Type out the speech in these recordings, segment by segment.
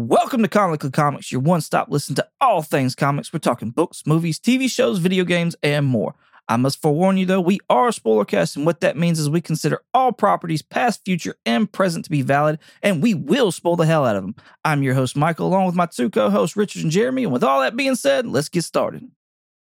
Welcome to Comically Comics, your one stop listen to all things comics. We're talking books, movies, TV shows, video games, and more. I must forewarn you though, we are a spoiler cast, and what that means is we consider all properties, past, future, and present, to be valid, and we will spoil the hell out of them. I'm your host, Michael, along with my two co hosts, Richard and Jeremy. And with all that being said, let's get started.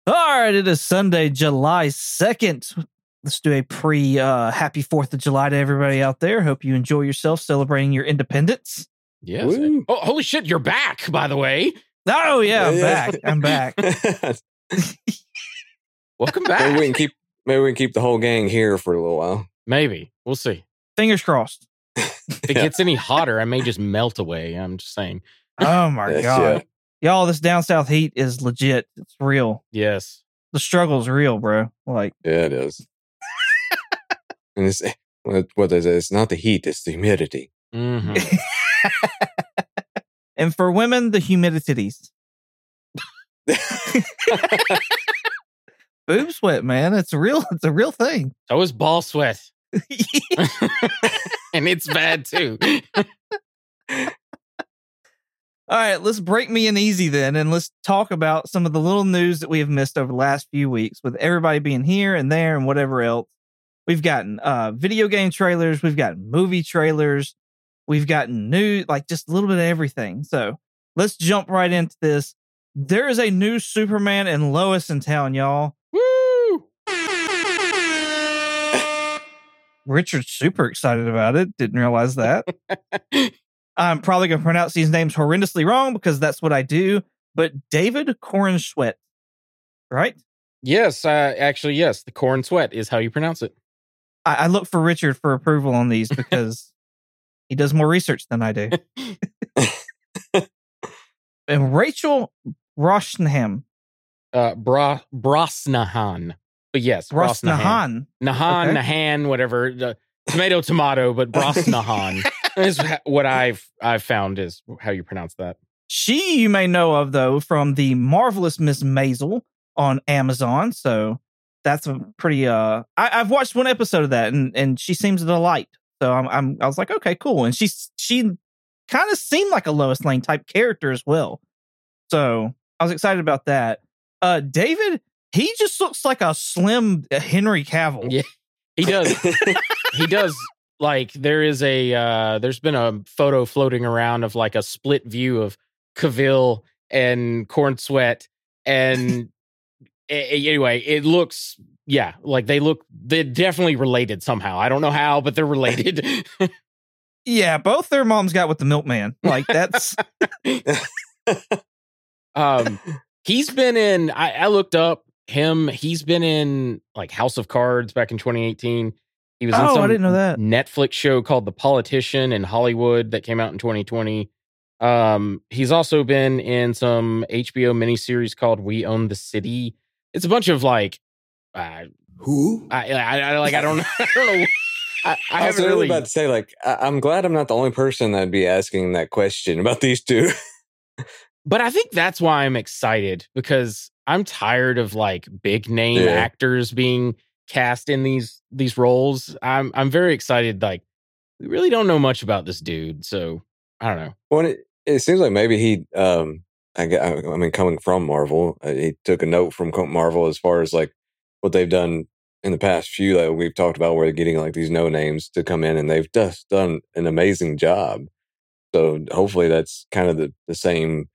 All right, it is Sunday, July 2nd. Let's do a pre uh, happy 4th of July to everybody out there. Hope you enjoy yourself celebrating your independence. Yes. Woo. Oh, holy shit! You're back, by the way. Oh, yeah, I'm Yeah. back. I'm back. Welcome maybe back. we can keep maybe we can keep the whole gang here for a little while. Maybe we'll see. Fingers crossed. If it Yeah. gets any hotter, I may just melt away. I'm just saying. Oh, my Yes, God. Y'all, this down south heat is legit. It's real. Yes. The struggle's real, bro. Like, Yeah, it is. and it's what, what they say. It's not the heat; it's the humidity. Hmm and for women, the humidities. Boob sweat, man. It's a real. It's a real thing. So is ball sweat, and it's bad too. All right, let's break me in easy then, and let's talk about some of the little news that we have missed over the last few weeks, with everybody being here and there and whatever else. We've gotten uh, video game trailers, we've gotten movie trailers, we've gotten new, like just a little bit of everything. So let's jump right into this. There is a new Superman and Lois in town, y'all. Woo! Richard's super excited about it. Didn't realize that. I'm probably going to pronounce these names horrendously wrong because that's what I do. But David Corenswet, right? Yes, uh, actually, yes. The corn sweat is how you pronounce it. I, I look for Richard for approval on these because he does more research than I do. and Rachel Roshnaham, Uh, Bra Brosnahan. But yes, Brosnahan. Rosnahan. Nahan, Okay. Nahan, whatever. The tomato, tomato, but Brosnahan is what I've I've found is how you pronounce that. She you may know of though from the marvelous Miss Maisel on Amazon. So that's a pretty uh I, I've watched one episode of that and and she seems a delight. So I'm, I'm I was like, okay, cool. And she's she kind of seemed like a Lois Lane type character as well. So I was excited about that. Uh David, he just looks like a slim uh, Henry Cavill. Yeah. He does. he does. Like there is a uh there's been a photo floating around of like a split view of Cavill and Corenswet and anyway, it looks yeah, like they look they're definitely related somehow. I don't know how, but they're related. Yeah, both their moms got with the milkman. Like that's um he's been in I, I looked up him he's been in like house of cards back in 2018 he was in Oh, I didn't know that. netflix show called the politician in hollywood that came out in 2020 um he's also been in some hbo miniseries called we own the city it's a bunch of like uh, Who? I, I, I like i don't know i don't know i, I I was really really about to say, like, I- I'm glad I'm not the only person that'd be asking that question about these two. but I think that's why I'm excited because I'm tired of like big name Yeah. actors being cast in these these roles. I'm I'm very excited. Like we really don't know much about this dude, so I don't know. Well, it, it seems like maybe he, um, I, I I mean, coming from Marvel, uh, he took a note from Marvel as far as like what they've done in the past few that we've talked about, where they're getting like these no names to come in, and they've just done an amazing job. So hopefully, that's kind of the the same,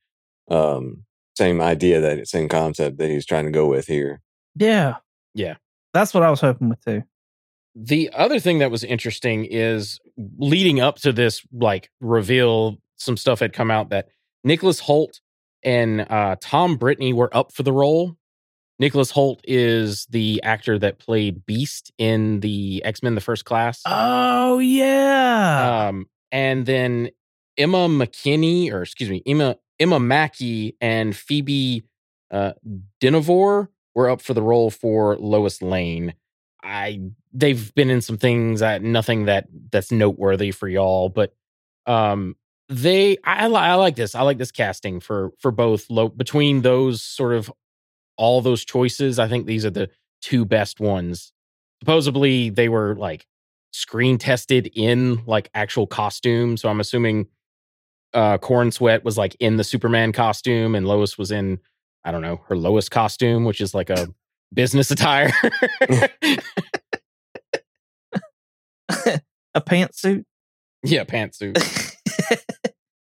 um, same idea that same concept that he's trying to go with here. yeah. Yeah. That's what I was hoping with too. The other thing that was interesting is leading up to this like reveal, some stuff had come out that Nicholas Hoult and uh, Tom Brittney were up for the role. Nicholas Hoult is the actor that played Beast in the X Men: The First Class. Oh yeah. Um, and then Emma McKinney, or excuse me, Emma Emma Mackey and Phoebe uh, Dynevor were up for the role for Lois Lane. I they've been in some things that nothing that that's noteworthy for y'all, but um, they I, I like this. I like this casting for for both low between those sort of all those choices. I think these are the two best ones. Supposedly they were like screen tested in like actual costume, so I'm assuming uh Corenswet was like in the Superman costume and Lois was in I don't know, her Lois costume, which is like a business attire. a pantsuit. yeah, pantsuit.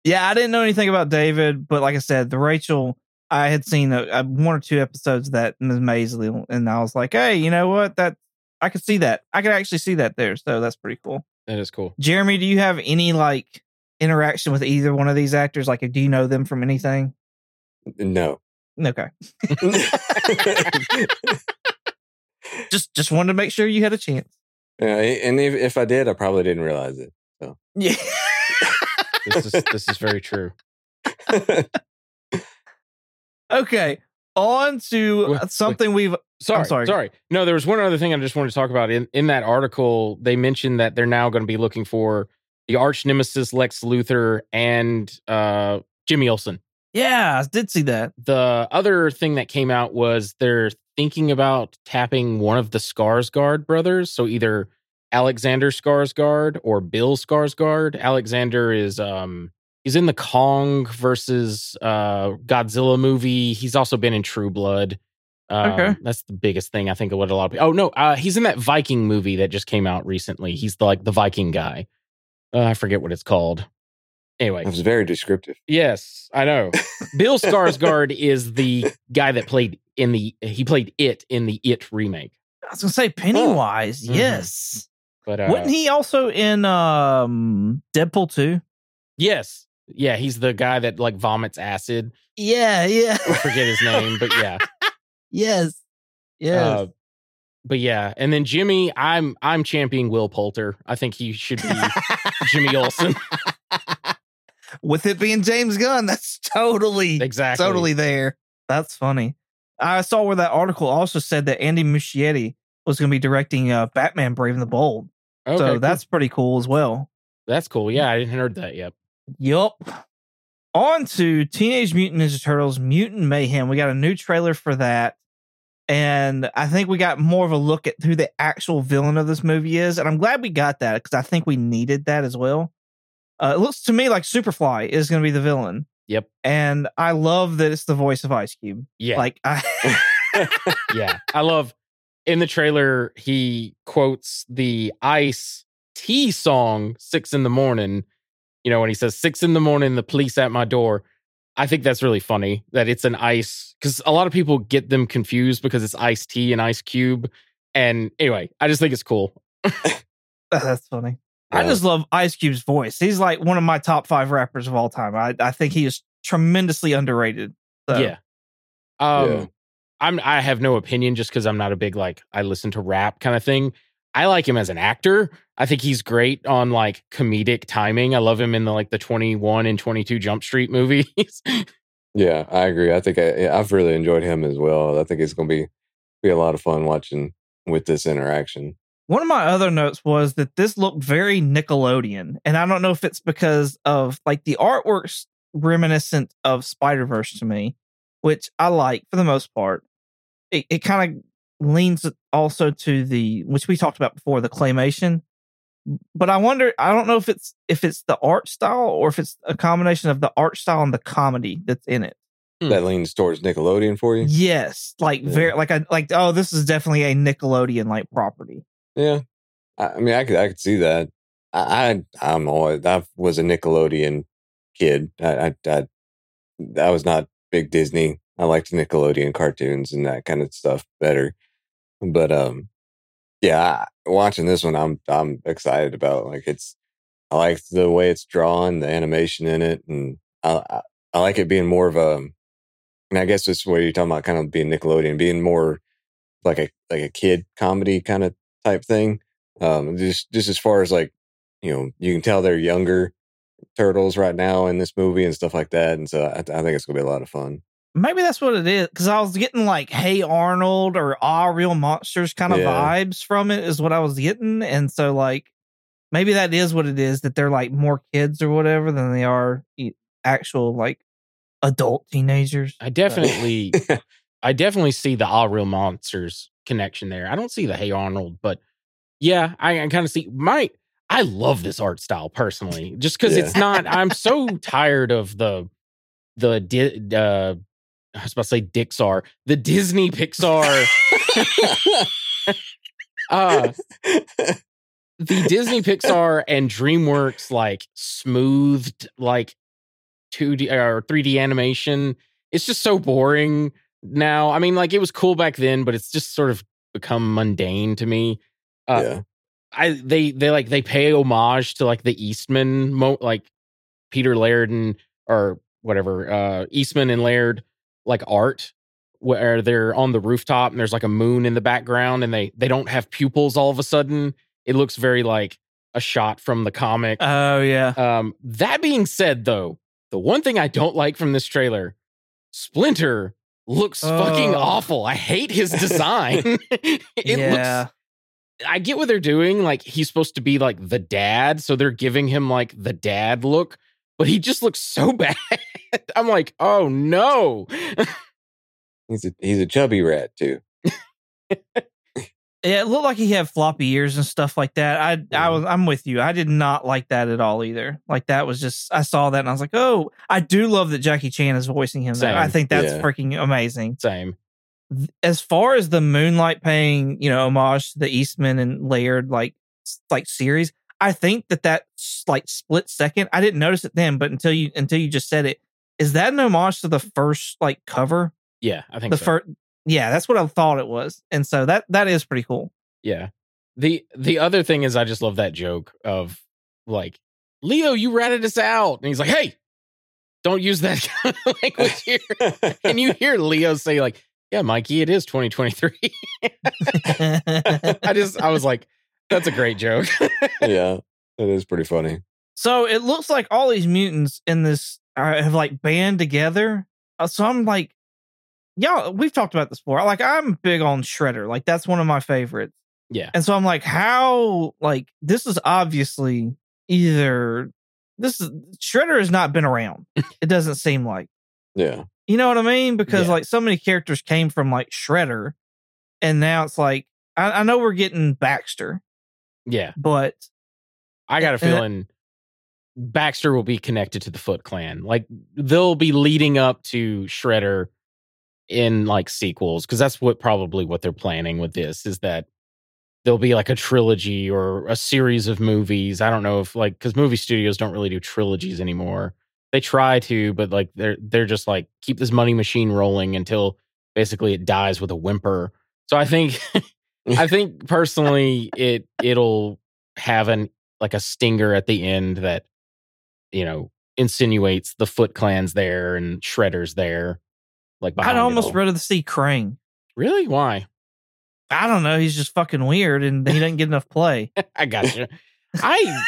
yeah, I didn't know anything about David, but like I said, the Rachel, I had seen a, a one or two episodes of that Ms. Maisley, and I was like, hey, you know what? That I could see that. I could actually see that there. So that's pretty cool. That is cool. Jeremy, do you have any like interaction with either one of these actors? Like, do you know them from anything? No. Okay. just just wanted to make sure you had a chance. Yeah, and if, if I did, I probably didn't realize it. So Yeah. This is this is very true. okay. On to wait. something we've Sorry, sorry. sorry. No, there was one other thing I just wanted to talk about. In in that article, they mentioned that they're now going to be looking for the arch nemesis Lex Luthor and uh, Jimmy Olsen. yeah, I did see that. The other thing that came out was they're thinking about tapping one of the Skarsgård brothers. So either Alexander Skarsgård or Bill Skarsgård. Alexander is um he's in the Kong versus uh Godzilla movie. He's also been in True Blood. Um, Okay. that's the biggest thing I think of what a lot of people. Oh no, uh, he's in that Viking movie that just came out recently. He's the, like the Viking guy. Uh, I forget what it's called. Anyway, it was very descriptive. Yes, I know. Bill Skarsgård is the guy that played in the he played it in the It remake. I was gonna say Pennywise. Mhm. Yes. But uh, Wasn't he also in um Deadpool 2? Yes, yeah, he's the guy that like vomits acid. Yeah, yeah. I forget his name, but yeah, yes. Yes. Uh, but yeah, and then Jimmy, I'm I'm championing Will Poulter. I think he should be Jimmy Olsen. With it being James Gunn, that's totally Exactly. totally there. That's funny. I saw where that article also said that Andy Muschietti was going to be directing uh, Batman Brave and the Bold. Okay, so cool. that's pretty cool as well. that's cool. Yeah, I didn't heard that yet. Yup. On to Teenage Mutant Ninja Turtles Mutant Mayhem. We got a new trailer for that. And I think we got more of a look at who the actual villain of this movie is. And I'm glad we got that because I think we needed that as well. Uh, it looks to me like Superfly is going to be the villain. Yep. And I love that it's the voice of Ice Cube. Yeah, Like, I. yeah. I love in the trailer he quotes the Ice T song six in the morning. You know when he says six in the morning, the police at my door. I think that's really funny that it's an ice because a lot of people get them confused because it's Ice T and Ice Cube. And anyway, I just think it's cool. That's funny. I just love Ice Cube's voice. He's like one of my top five rappers of all time. I, I think he is tremendously underrated. So, Yeah. Um Yeah. I'm I have no opinion just because I'm not a big like I listen to rap kind of thing. I like him as an actor. I think he's great on like comedic timing. I love him in the like the 21 and 22 Jump Street movies. Yeah, I agree. I think I, I've really enjoyed him as well. I think it's going to be be a lot of fun watching with this interaction. One of my other notes was that this looked very Nickelodeon. And I don't know if it's because of like the artwork's reminiscent of Spider Verse to me, which I like for the most part. It, it kind of leans also to the, which we talked about before, the claymation. But I wonder, I don't know if it's if it's the art style or if it's a combination of the art style and the comedy that's in it. Hmm. That leans towards Nickelodeon for you. Yes, like Yeah. very like I like oh, this is definitely a Nickelodeon like property. Yeah, I, I mean, I could I could see that. I, I I'm always I was a Nickelodeon kid. I, I I I was not big Disney. I liked Nickelodeon cartoons and that kind of stuff better. But um, yeah, watching this one, I'm I'm excited about. Like it's, I like the way it's drawn, the animation in it, and I I, I like it being more of a and I guess this is what you're talking about, kind of being Nickelodeon, being more like a like a kid comedy kind of type thing. Um, just just as far as like, you know, you can tell they're younger turtles right now in this movie and stuff like that, and so I, I think it's gonna be a lot of fun. Maybe that's what it is. Because I was getting like "Hey Arnold" or "Ah Real Monsters" kind of Yeah. vibes from it. Is what I was getting, and so like maybe that is what it is. That they're like more kids or whatever than they are actual like adult teenagers. I definitely I definitely see the All Real Monsters connection there. I don't see the Hey Arnold, but yeah, I, I kind of see my I love this art style personally, just because Yeah. it's not. I'm so tired of the the Di- uh, I was about to say Dixar, the Disney Pixar, uh, the Disney Pixar and DreamWorks like smoothed like 2D or 3D animation. It's just so boring now. I mean, like it was cool back then, but it's just sort of become mundane to me. Uh, yeah. I they they like they pay homage to like the Eastman mo like Peter Laird and or whatever uh Eastman and Laird like art where they're on the rooftop and there's like a moon in the background and they they don't have pupils all of a sudden. It looks very like a shot from the comic. Oh yeah. Um that being said though, the one thing I don't like from this trailer, Splinter looks fucking Oh. awful. I hate his design. it yeah. looks I get what they're doing. Like he's supposed to be like the dad, so they're giving him like the dad look, but he just looks so bad. I'm like, oh no. He's a he's a chubby rat too. Yeah, it looked like he had floppy ears and stuff like that. I I was I'm with you. I did not like that at all either. Like that was just I saw that and I was like, oh, I do love that Jackie Chan is voicing him. There. I think that's Yeah. freaking amazing. Same. As far as the Moonlight paying, you know, homage to the Eastman and Laird like s- like series, I think that that s- like split second. I didn't notice it then, but until you until you just said it, is that an homage to the first like cover? Yeah, I think The so. first, yeah, that's what I thought it was, and so that that is pretty cool. Yeah. The the other thing is I just love that joke of like, Leo, you ratted us out. And he's like, hey, don't use that kind of language here. and you hear Leo say, like, yeah, Mikey, it is 2023. I just I was like, that's a great joke. yeah, it is pretty funny. So it looks like all these mutants in this are, have like band together. Uh, so I'm like, y'all, we've talked about this before. Like, I'm big on Shredder. Like, that's one of my favorites. yeah. And so I'm like, how, like, this is obviously either this is Shredder has not been around. it doesn't seem like. Yeah, You know what I mean? Because Yeah. like so many characters came from like Shredder, and now it's like I, I know we're getting Baxter, Yeah. but I got a feeling Baxter will be connected to the Foot Clan. Like they'll be leading up to Shredder in like sequels because that's what probably what they're planning with this is that there'll be like a trilogy or a series of movies. I don't know if like because movie studios don't really do trilogies anymore. They try to, but like they're they're just like keep this money machine rolling until basically it dies with a whimper. So I think I think personally it it'll have an like a stinger at the end that you know insinuates the Foot Clan's there and Shredder's there. Like I'd almost rather see Krang. really why I don't know. He's just fucking weird, and he doesn't get enough play. I got you. I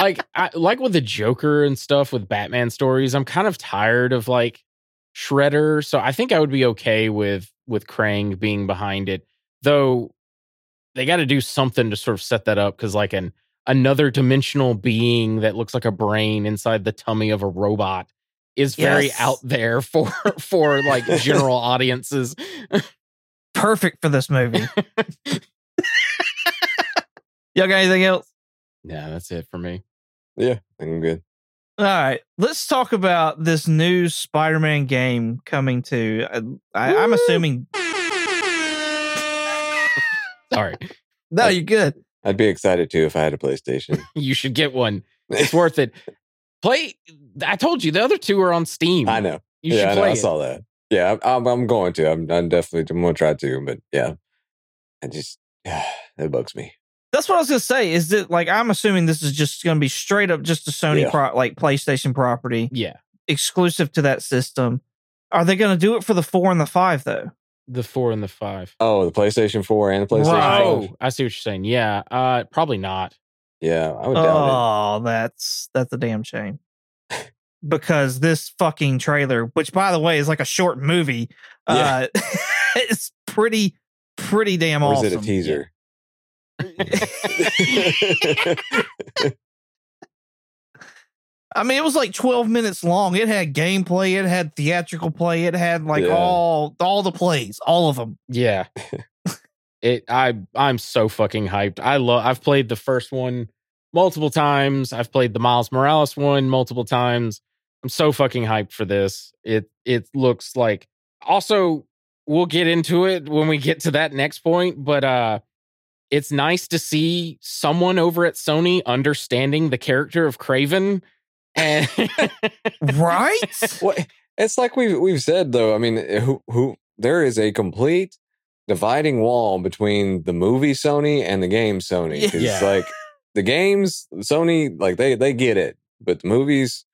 like I like with the Joker and stuff with Batman stories. I'm kind of tired of like Shredder, so I think I would be okay with with Krang being behind it. Though they got to do something to sort of set that up because like an another dimensional being that looks like a brain inside the tummy of a robot is very Yes. out there for for like general audiences. Perfect for this movie. Y'all got anything else? Yeah, that's it for me. yeah, I think I'm good. All right, let's talk about this new Spider-Man game coming to. Uh, I, I'm assuming. Sorry, No, you're good. I'd be excited too if I had a PlayStation. you should get one. It's worth it. Play. I told you the other two are on Steam. I know. You yeah, should I know. play I it. saw that. Yeah, I'm, I'm, I'm going to. I'm, I'm definitely. I'm going to try to. But yeah, I just yeah, that bugs me. That's what I was gonna say. Is that like I'm assuming this is just gonna be straight up just a Sony Yeah. pro- like PlayStation property Yeah, exclusive to that system. Are they gonna do it for the four and the five though? The four and the five. Oh, the PlayStation 4 and the PlayStation Right. 5? Oh, I see what you're saying. Yeah, uh, probably not. Yeah, I would doubt it. Oh, that's that's a damn shame. because this fucking trailer, which by the way is like a short movie, uh it's pretty pretty damn it. Or awesome. is it a teaser? I mean, it was like 12 minutes long. It had gameplay, it had theatrical play, it had like Yeah. all all the plays, all of them. Yeah, It I I'm so fucking hyped. I love I've played the first one multiple times. I've played the Miles Morales one multiple times. I'm so fucking hyped for this. It it looks like also we'll get into it when we get to that next point, but uh it's nice to see someone over at Sony understanding the character of Kraven. And right? What it's like we've we've said though. I mean, eh, who who there is a complete dividing wall between the movie Sony and the game Sony. Yeah. It's like the games Sony like they they get it, but the movies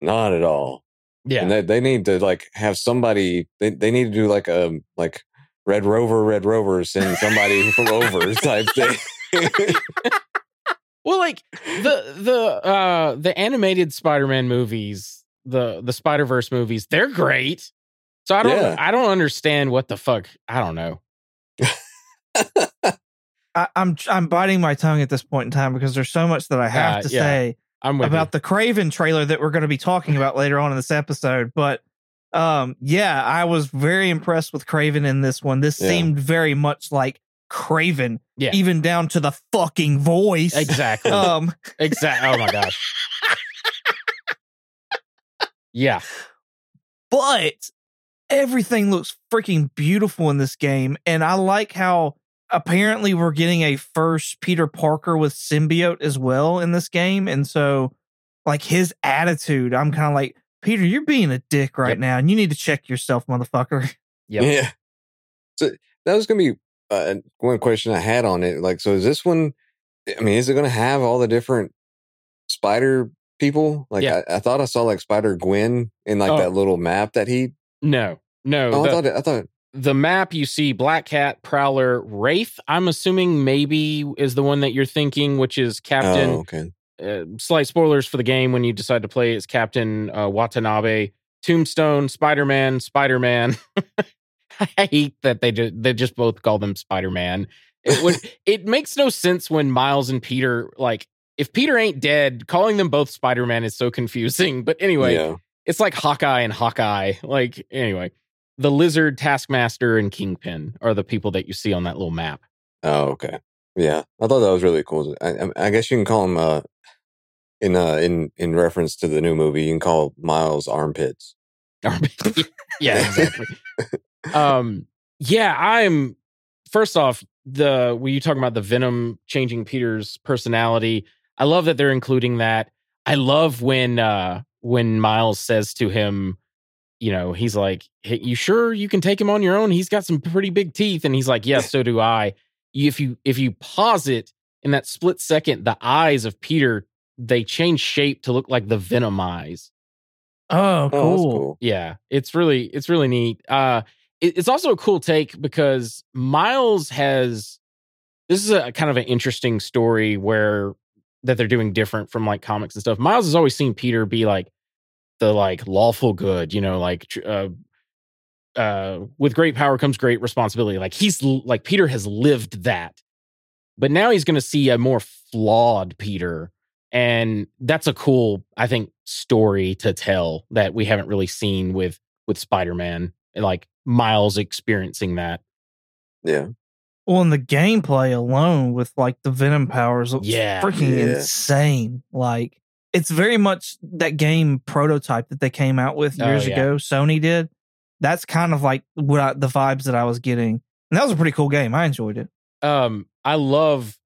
not at all. yeah. And they they need to like have somebody. They they need to do like a like Red Rover, Red Rover, send somebody from over type thing. Well, like the the uh the animated Spider-Man movies, the the Spider-Verse movies, they're great. So I don't Yeah. I don't understand what the fuck. I don't know. I, I'm I'm biting my tongue at this point in time because there's so much that I have Uh, to yeah. say I'm with about the Kraven trailer that we're going to be talking about later on in this episode. But um, yeah, I was very impressed with Kraven in this one. This Yeah. seemed very much like Kraven, Yeah. even down to the fucking voice. exactly. Um, exactly. Oh my gosh. Yeah. but everything looks freaking beautiful in this game, and I like how apparently we're getting a first Peter Parker with symbiote as well in this game, and so like his attitude, I'm kind of like. Peter, you're being a dick right Yep. now, and you need to check yourself, motherfucker. Yep. Yeah. So that was gonna be uh, one question I had on it. Like, so is this one? I mean, is it gonna have all the different spider people? Like, Yeah. I, I thought I saw like Spider Gwen in like Oh. that little map that he. No. No. Oh, the, I thought. It, I thought. the map you see Black Cat, Prowler, Wraith. I'm assuming maybe is the one that you're thinking, which is Captain. Oh, okay. uh, slight spoilers for the game when you decide to play as Captain uh, Watanabe, Tombstone, Spider Man, Spider Man. I hate that they just they just both call them Spider Man. It would it makes no sense when Miles and Peter like if Peter ain't dead, calling them both Spider Man is so confusing. But anyway, yeah. it's like Hawkeye and Hawkeye. Like anyway, the Lizard, Taskmaster, and Kingpin are the people that you see on that little map. Oh, okay. Yeah, I thought that was really cool. I, I- guess you can call him uh, in uh, in in reference to the new movie. You can call Miles armpits. yeah, exactly. um, yeah, I'm first off the were you talking about the Venom changing Peter's personality? I love that they're including that. I love when uh when Miles says to him, you know, he's like, hey, "You sure you can take him on your own? He's got some pretty big teeth." And he's like, "Yes, so do I." If you if you pause it in that split second, the eyes of Peter they change shape to look like the Venom eyes. Oh, Oh, cool. cool. Yeah, it's really it's really neat. Uh it- it's also a cool take because Miles has this is a kind of an interesting story where that they're doing different from like comics and stuff. Miles has always seen Peter be like the like lawful good, you know, like uh uh with great power comes great responsibility. Like he's like Peter has lived that. But now he's going to see a more flawed Peter and that's a cool i think story to tell that we haven't really seen with with spider-man like miles experiencing that Yeah. Well, and the gameplay alone with like the Venom powers looks Yeah. freaking Yeah. insane. Like it's very much that game prototype that they came out with Oh, years yeah. ago. Sony did. That's kind of like what I, the vibes that I was getting, and that was a pretty cool game. I enjoyed it. um i love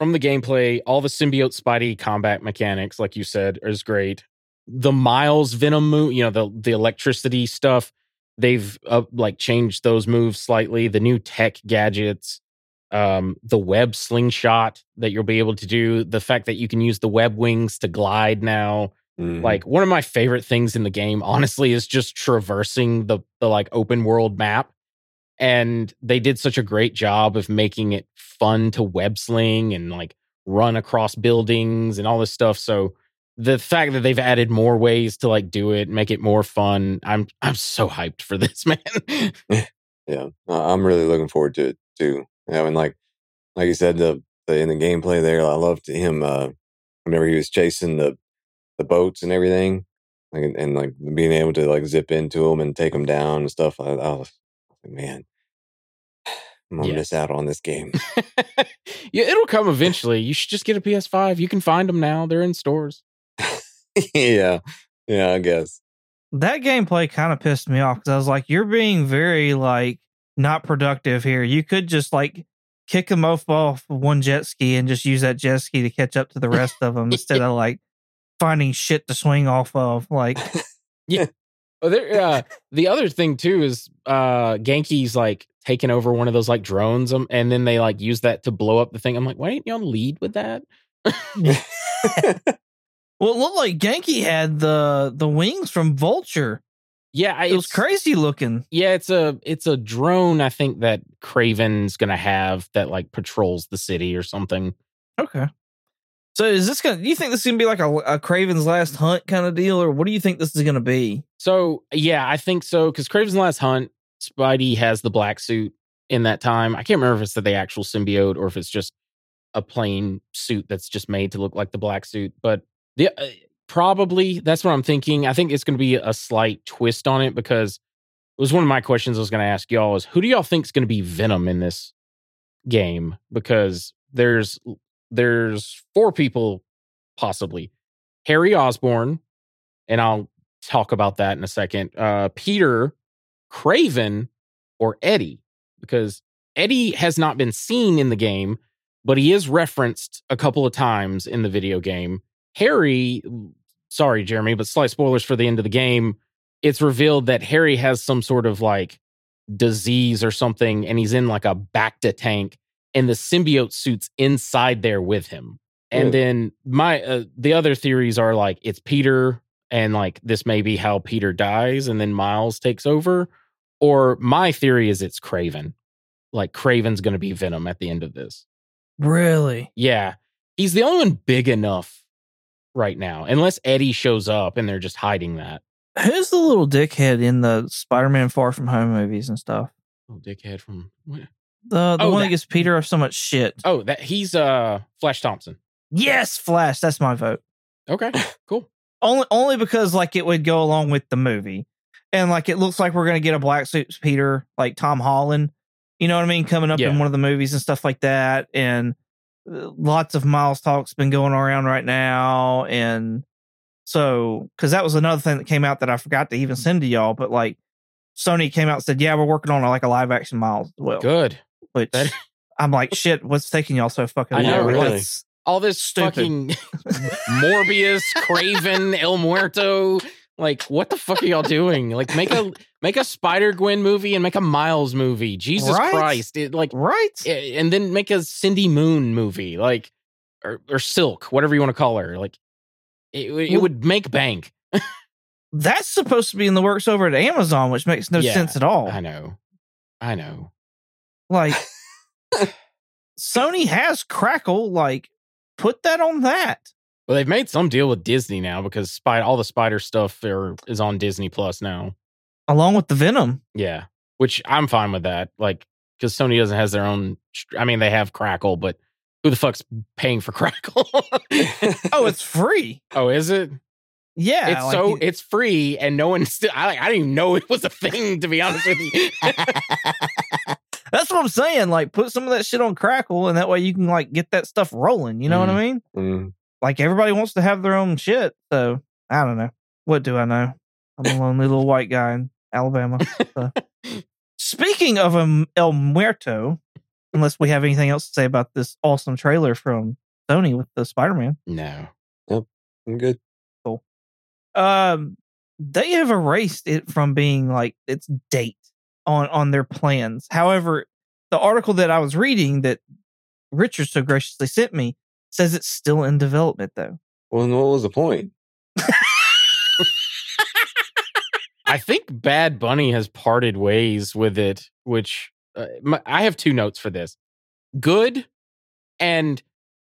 from the gameplay all the symbiote spidey combat mechanics like you said is great the miles venom move you know the the electricity stuff they've uh, like changed those moves slightly. The new tech gadgets um the web slingshot that you'll be able to do the fact that you can use the web wings to glide now. Mhm. like one of my favorite things in the game honestly is just traversing the the like open world map. And they did such a great job of making it fun to web sling and like run across buildings and all this stuff. So the fact that they've added more ways to like do it make it more fun i'm i'm so hyped for this man Yeah, I'm really looking forward to it too. Yeah, and like like you said, the, the in the gameplay there, I loved him. Uh, whenever he was chasing the the boats and everything, like and, and like being able to like zip into them and take them down and stuff. I, I was like, man, I'm gonna Yeah. miss out on this game. yeah, it'll come eventually. You should just get a PS5. You can find them now. They're in stores. yeah, yeah, I guess. That gameplay kind of pissed me off because I was like, you're being very like not productive here. You could just like kick them off off one jet ski and just use that jet ski to catch up to the rest of them instead of like finding shit to swing off of. Like, Oh, there. Uh, the other thing too is uh, Genki's like taking over one of those like drones, um, and then they like use that to blow up the thing. I'm like, why didn't y'all lead with that? Well, it looked like Genki had the the wings from Vulture. Yeah, I, It was crazy looking. Yeah, it's a it's a drone. I think that Kraven's gonna have that like patrols the city or something. Okay. So is this gonna? Do you think this is gonna be like a, a Kraven's Last Hunt kind of deal, or what do you think this is gonna be? So yeah, I think so because Kraven's Last Hunt, Spidey has the black suit in that time. I can't remember if it's the actual symbiote or if it's just a plain suit that's just made to look like the black suit. But the uh, probably that's what I'm thinking. I think it's going to be a slight twist on it because it was one of my questions I was going to ask y'all is who do y'all think is going to be Venom in this game? Because there's there's four people possibly Harry Osborn, and I'll talk about that in a second. Uh, Peter, Kraven, or Eddie, because Eddie has not been seen in the game, but he is referenced a couple of times in the video game. Harry, sorry, Jeremy, but slight spoilers for the end of the game. It's revealed that Harry has some sort of like disease or something, and he's in like a Bacta tank, and the symbiote suit's inside there with him. And then my uh, the other theories are like it's Peter and like this may be how Peter dies and then Miles takes over or my theory is it's Kraven. Like Kraven's going to be Venom at the end of this. Really? Yeah. He's the only one big enough right now unless Eddie shows up and they're just hiding that. Who's the little dickhead in the Spider-Man Far From Home movies and stuff? Oh, dickhead from where? The the Oh, one that that- gives Peter so much shit. Oh, that he's uh Flash Thompson. Yes, Flash. That's my vote. Okay. Cool. Only only because like it would go along with the movie, and like it looks like we're gonna get a black suit Peter, like Tom Holland. You know what I mean? Coming up in one of the movies and stuff like that, and lots of Miles talks been going around right now, and so because that was another thing that came out that I forgot to even send to y'all, but like Sony came out and said, yeah, we're working on like a live action Miles as well. Good. Which That- I'm like, shit, what's taking y'all so fucking I long? know, really. Let's- All this Stupid. fucking Morbius, Kraven, El Muerto. Like, what the fuck are y'all doing? Like, make a make a Spider Gwen movie and make a Miles movie. Jesus Right? Christ! It, like, Right? and then make a Cindy Moon movie, like, or, or Silk, whatever you want to call her. Like, it, it would make bank. That's supposed to be in the works over at Amazon, which makes no Yeah, sense at all. I know, I know. Like Sony has Crackle, like put that on that. Well, they've made some deal with Disney now because Spider, all the Spider stuff are, is on Disney Plus now. Along with the Venom. Yeah, which I'm fine with that. Like, because Sony doesn't has their own. I mean, they have Crackle, but who the fuck's paying for Crackle? Oh, it's free. oh, is it? Yeah. it's like so you- it's free, and no one still. I, I didn't even know it was a thing. To be honest with you. that's what I'm saying. Like put some of that shit on Crackle and that way you can like get that stuff rolling. You know what I mean? Mm. Like everybody wants to have their own shit. So I don't know. What do I know? I'm a lonely little white guy in Alabama. So. Speaking of um, El Muerto, unless we have anything else to say about this awesome trailer from Sony with the Spider-Man. no. I'm good. Cool. um they have erased it from being like its date on on their plans however the article that i was reading that richard so graciously sent me says it's still in development though Well, then what was the point? I think Bad Bunny has parted ways with it, which uh, my, I have two notes for this. Good and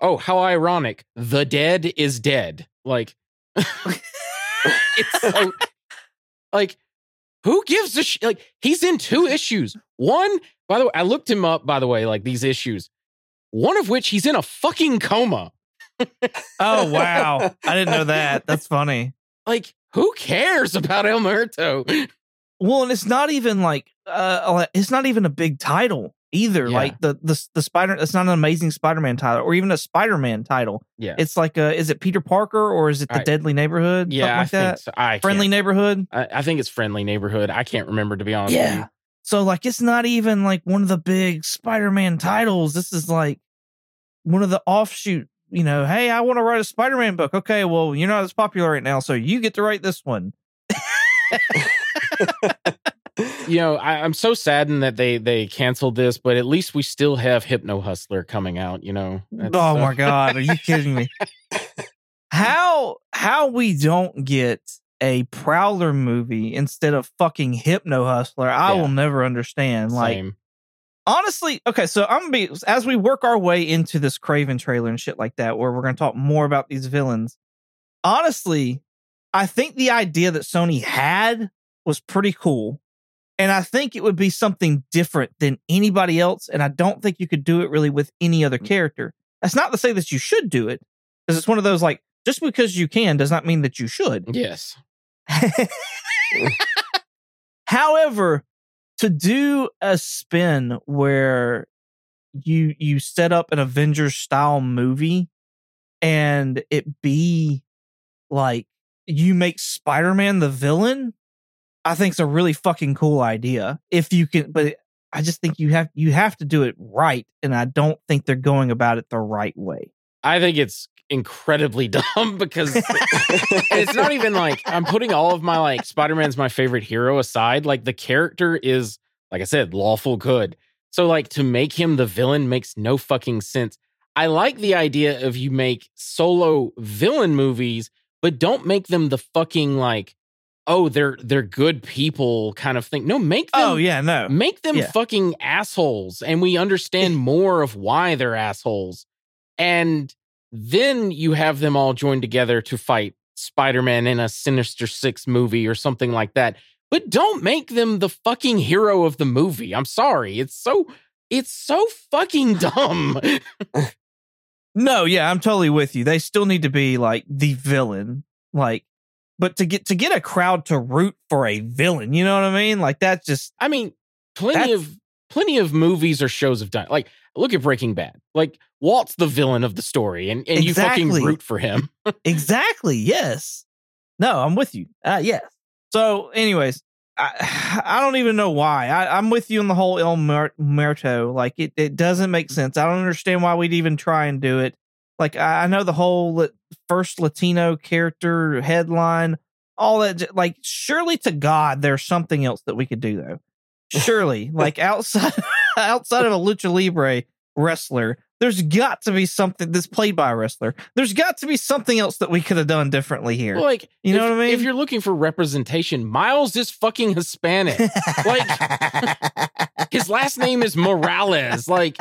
oh, how ironic. The dead is dead. Like it's so like who gives a sh- like he's in two issues. One, by the way, I looked him up by the way, like these issues. One of which he's in a fucking coma. oh wow i didn't know that that's funny Like who cares about El Muerto? well and it's not even like uh it's not even a big title either. Yeah. Like the the the Spider, it's not an Amazing Spider-Man title or even a Spider-Man title. Yeah. It's like a, is it Peter Parker or is it the I- Deadly Neighborhood? yeah, Something I like think that. so. I Friendly Neighborhood. I, I think it's friendly neighborhood. I can't remember to be honest. Yeah. So like it's not even like one of the big Spider-Man titles. This is like one of the offshoot, you know, hey, I want to write a Spider-Man book. Okay, well, you're not as popular right now, so you get to write this one. You know, I, I'm so saddened that they they canceled this, but at least we still have Hypno Hustler coming out. You know. That's, oh uh, my god, are you kidding me? how how we don't get a Prowler movie instead of fucking Hypno Hustler, I Yeah. will never understand. Like honestly, okay, so I'm gonna be as we work our way into this Kraven trailer and shit like that, where we're gonna talk more about these villains. Honestly, I think the idea that Sony had was pretty cool. And I think it would be something different than anybody else. And I don't think you could do it really with any other mm. character. That's not to say that you should do it, because it's one of those like, just because you can does not mean that you should. Yes. However, to do a spin where you you set up an Avengers style movie and it be like you make Spider-Man the villain, I think it's a really fucking cool idea. If you can but I just think you have you have to do it right and I don't think they're going about it the right way. I think it's incredibly dumb because it's not even like I'm putting all of my like Spider-Man's my favorite hero aside. Like the character is, like I said, lawful good. So like to make him the villain makes no fucking sense. I like the idea of you make solo villain movies, but don't make them the fucking like, oh, they're they're good people kind of thing. No, make them Oh yeah, no. Make them Yeah. fucking assholes and we understand more of why they're assholes. And then you have them all joined together to fight Spider-Man in a Sinister 6 movie or something like that. But don't make them the fucking hero of the movie. I'm sorry. It's so it's so fucking dumb. No, yeah, I'm totally with you. They still need to be like the villain. Like but to get to get a crowd to root for a villain, you know what I mean? Like that's just I mean, plenty of plenty of movies or shows have done like look at Breaking Bad. Like Walt's the villain of the story and, and you fucking root for him. exactly, yes. No, I'm with you. Uh yes. So, anyways, I I don't even know why. I, I'm with you on the whole El Muerto. Like it, it doesn't make sense. I don't understand why we'd even try and do it. Like I, I know the whole first Latino character headline, all that. Like surely to God, there's something else that we could do though. Surely, like outside outside of a lucha libre wrestler, there's got to be something that's played by a wrestler. There's got to be something else that we could have done differently here. Like You know if- what I mean? If you're looking for representation, Miles is fucking Hispanic. Like, his last name is Morales. Like,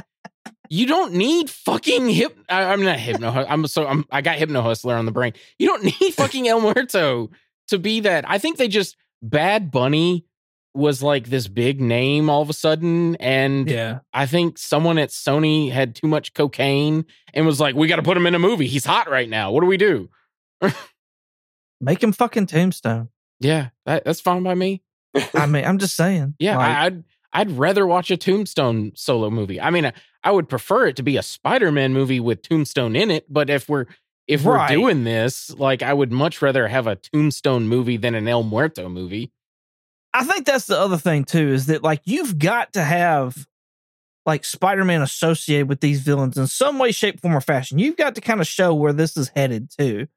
you don't need fucking hip. I, I'm not hypno. I'm so I'm. I got hypno hustler on the brain. You don't need fucking El Muerto to be that. I think they just Bad Bunny was like this big name all of a sudden, and yeah. I think someone at Sony had too much cocaine and was like, "We got to put him in a movie. He's hot right now. What do we do?" Make him fucking tombstone. Yeah, that, that's fine by me. I mean, I'm just saying. Yeah, Like, I, I'd I'd rather watch a Tombstone solo movie. I mean, I, I would prefer it to be a Spider-Man movie with Tombstone in it, but if we're if we're doing this, like I would much rather have a Tombstone movie than an El Muerto movie. I think that's the other thing too is that like you've got to have like Spider-Man associated with these villains in some way, shape, form, or fashion. You've got to kind of show where this is headed too,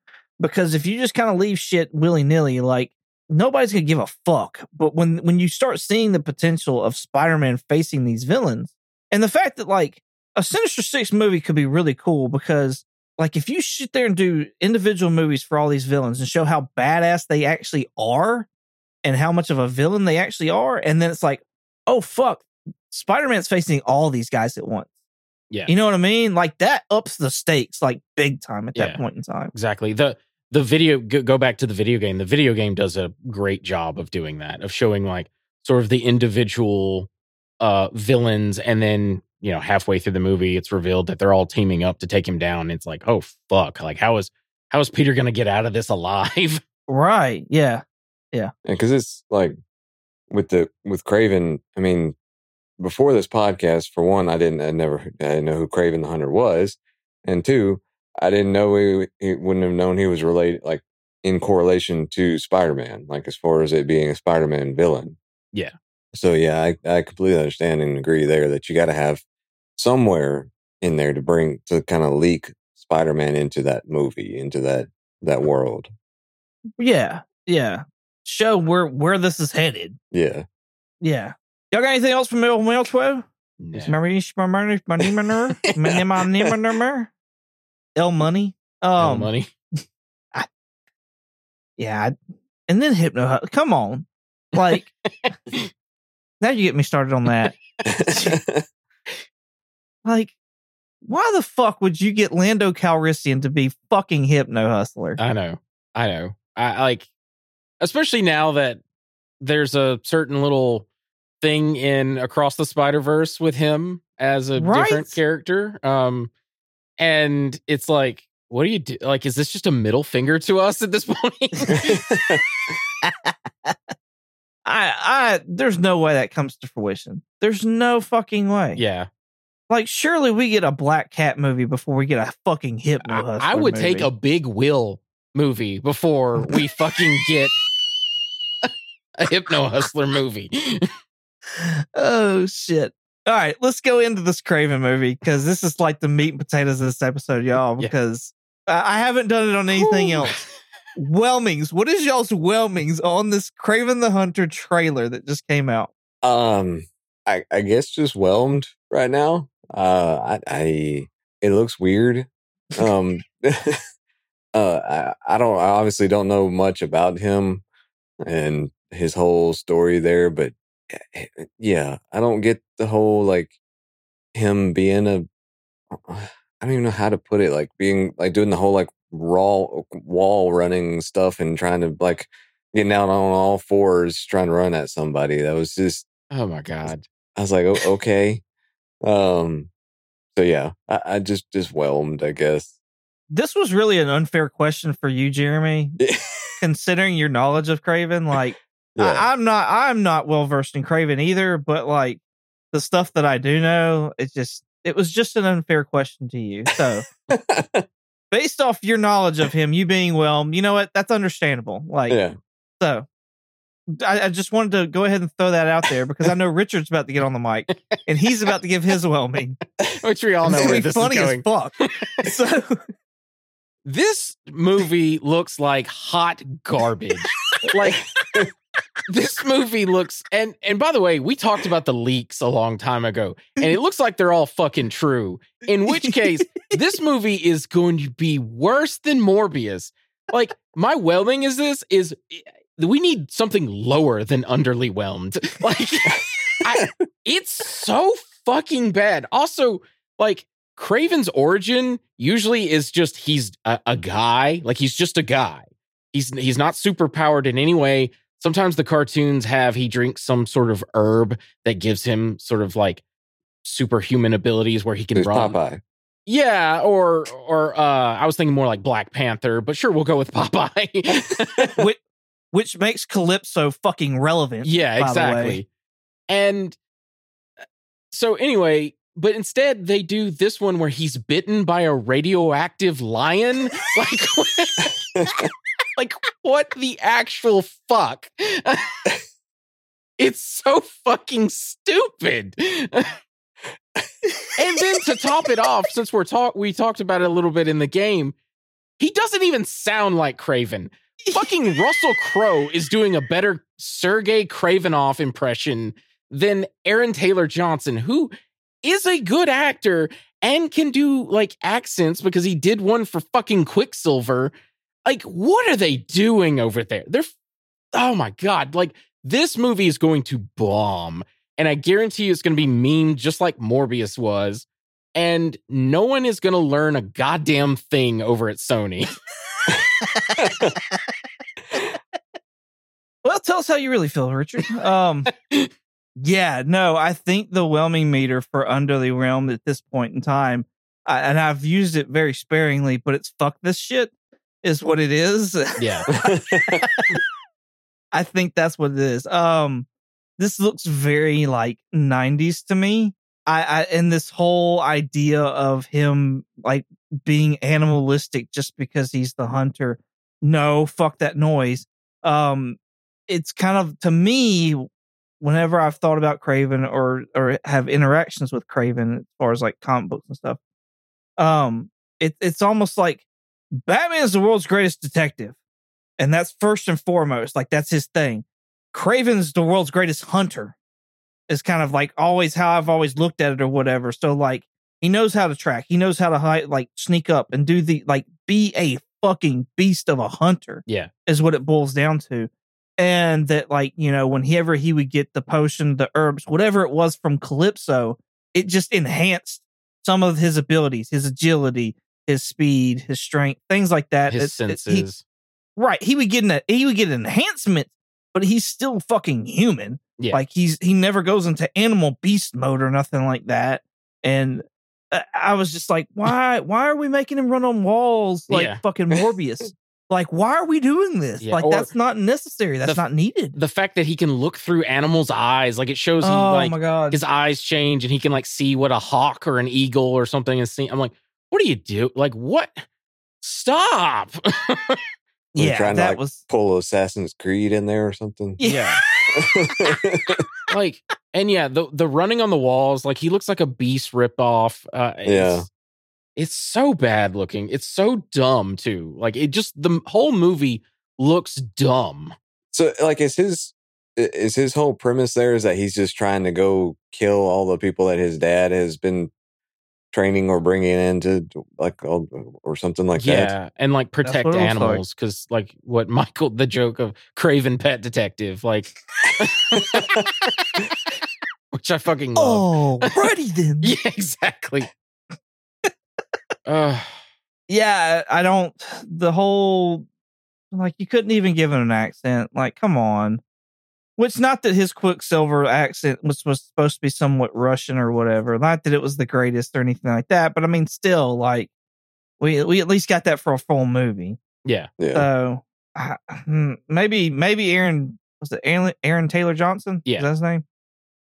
because if you just kind of leave shit willy nilly, like nobody's gonna give a fuck. But when when you start seeing the potential of Spider-Man facing these villains, and the fact that like a Sinister Six movie could be really cool because like if you sit there and do individual movies for all these villains and show how badass they actually are and how much of a villain they actually are, and then it's like, oh fuck, Spider-Man's facing all these guys at once. Yeah. You know what I mean? Like that ups the stakes like big time at that point in time. Exactly. The the video go, go back to the video game. The video game does a great job of doing that, of showing like sort of the individual uh villains and then, you know, halfway through the movie it's revealed that they're all teaming up to take him down. It's like, "Oh fuck. Like how is how is Peter going to get out of this alive?" Right. Yeah. Because it's like with the with Kraven. I mean, before this podcast, for one, I didn't, I never, I didn't know who Kraven the Hunter was, and two, I didn't know he, he wouldn't have known he was related, like in correlation to Spider Man, like as far as it being a Spider Man villain. Yeah. So yeah, I, I completely understand and agree there that you got to have somewhere in there to bring to kind of leak Spider Man into that movie, into that that world. Yeah, yeah. Show where where this is headed. Yeah. Yeah. Y'all got anything else from Mel Twelve? No. El Money. Um, money. yeah, I- and then Hypno. Come on, like now you get me started on that. Like, why the fuck would you get Lando Calrissian to be fucking Hypno Hustler? I know. I know. I I like, especially now that there's a certain little thing in Across the Spider Verse with him as a Right? different character. Um, and it's like, what do you do? Like, is this just a middle finger to us at this point? I, I, there's no way that comes to fruition. There's no fucking way. yeah, Like, surely we get a Black Cat movie before we get a fucking Hypno I, I would take a Big Wheel movie before we fucking get a Hypno Hustler movie. oh shit. All right, let's go into this Kraven movie because this is like the meat and potatoes of this episode, y'all. Because I I haven't done it on anything Whew. else. Whelmings. What is y'all's whelmings on this Kraven the Hunter trailer that just came out? Um, I I guess just whelmed right now. Uh, I, I it looks weird. Um, uh, I, I don't. I obviously don't know much about him and his whole story there, but eh, eh, yeah, I don't get the whole like him being a. I don't even know how to put it. Like being like doing the whole like raw wall running stuff and trying to like getting out on all fours trying to run at somebody. That was just oh my god. I was like, oh, okay. Um, so yeah, I, I just just whelmed, I guess. This was really an unfair question for you, Jeremy, considering your knowledge of Kraven. Like, yeah, I, I'm not, I'm not well versed in Kraven either, but like the stuff that I do know, it's just, it was just an unfair question to you. So. based off your knowledge of him, you being well, you know what? That's understandable. Like, yeah. so I, I just wanted to go ahead and throw that out there because I know Richard's about to get on the mic and he's about to give his whelming. Which we all know gonna where this funny is as fuck. So This movie looks like hot garbage. like this movie looks and and by the way, we talked about the leaks a long time ago, and it looks like they're all fucking true. In which case, this movie is going to be worse than Morbius. Like my whelming is this is eh, we need something lower than underly whelmed. Like I, it's so fucking bad. Also, like Kraven's origin usually is just he's a, a guy, like he's just a guy. He's he's not super powered in any way. Sometimes the cartoons have he drinks some sort of herb that gives him sort of like superhuman abilities where he can There's run. Popeye. Yeah, or or uh I was thinking more like Black Panther, but sure we'll go with Popeye. which, which makes Calypso fucking relevant. Yeah, by the way. exactly. And uh, so anyway, but instead they do this one where he's bitten by a radioactive lion. Like what, like what the actual fuck? it's so fucking stupid. and then to top it off, since we're talk we talked about it a little bit in the game, he doesn't even sound like Kraven. Fucking Russell Crowe is doing a better Sergei Kravinoff impression than Aaron Taylor Johnson, who is a good actor and can do like accents because he did one for fucking Quicksilver. Like, what are they doing over there? They're, oh my God. Like, this movie is going to bomb. And I guarantee you it's going to be memed just like Morbius was. And no one is going to learn a goddamn thing over at Sony. Well, tell us how you really feel, Richard. Um, yeah, no, I think the whelming meter for Under the Realm at this point in time, I, and I've used it very sparingly, but it's fuck this shit is what it is. yeah. I think that's what it is. Um, this looks very like 90s to me. I, I and this whole idea of him like being animalistic just because he's the hunter. No, fuck that noise. Um, it's kind of to me whenever I've thought about Kraven or or have interactions with Kraven as far as like comic books and stuff, um, it, it's almost like Batman is the world's greatest detective, and that's first and foremost. Like that's his thing. Kraven's the world's greatest hunter. Is kind of like always how I've always looked at it or whatever. So like he knows how to track. He knows how to hide, like sneak up and do the like be a fucking beast of a hunter. Yeah. is what it boils down to. And that like you know whenever he would get the potion, the herbs, whatever it was from Calypso, it just enhanced some of his abilities, his agility, his speed, his strength, things like that. His It- it- senses. he- right. He would get an he would get an enhancement, but he's still fucking human. Yeah. Like he's he never goes into animal beast mode or nothing like that. And uh, I was just like, why why are we making him run on walls like Yeah. fucking Morbius? like, why are we doing this? Yeah, Like that's not necessary. That's the- not needed. the fact that he can look through animals' eyes, like it shows he Oh like my god. his eyes change and he can like see what a hawk or an eagle or something is seeing. I'm like, what do you do? Like, what? Stop. Yeah, trying to, that like, was Pull Assassin's Creed in there or something. yeah. like, and yeah, the the running on the walls, like he looks like a beast ripoff. Uh, Yeah. It's so bad looking. It's so dumb too. Like it just the whole movie looks dumb. so, like, is his is his whole premise there is that he's just trying to go kill all the people that his dad has been training or bringing into like or something like yeah, that. Yeah, and like protect what it looks like. animals because like what Michael the joke of Kraven Pet Detective, like which I fucking love. Oh, righty then. Yeah, exactly. Uh, yeah, I don't. The whole like you couldn't even give him an accent. Like, come on. Which not that his Quicksilver accent was was supposed to be somewhat Russian or whatever. Not that it was the greatest or anything like that. But I mean, still, like we we at least got that for a full movie. yeah, Yeah. So I- hmm, maybe maybe Aaron was it Aaron, Aaron Taylor Johnson? Yeah. is that his name?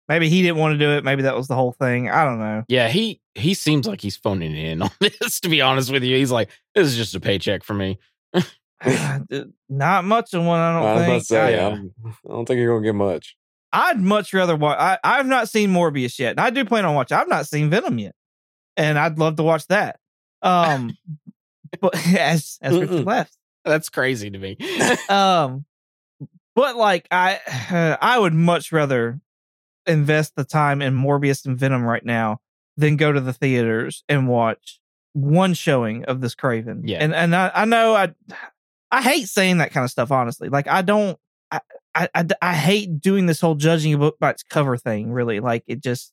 Maybe he didn't want to do it. Maybe that was the whole thing. I don't know. yeah. He he seems like he's phoning it in on this. To be honest with you, he's like, this is just a paycheck for me. Not much of one. I don't I was about think. to say, I- I'm, I don't think you're gonna get much. I'd much rather watch. I, I've not seen Morbius yet. and I do plan on watching. I've not seen Venom yet, and I'd love to watch that. Um, but as as Richard Mm-mm. left, That's crazy to me. um, but like I, I would much rather invest the time in Morbius and Venom right now than go to the theaters and watch one showing of this Kraven. Yeah. and and I, I know I, I hate saying that kind of stuff. Honestly, like I don't. I, I, I, I hate doing this whole judging a book by its cover thing. Really, like it just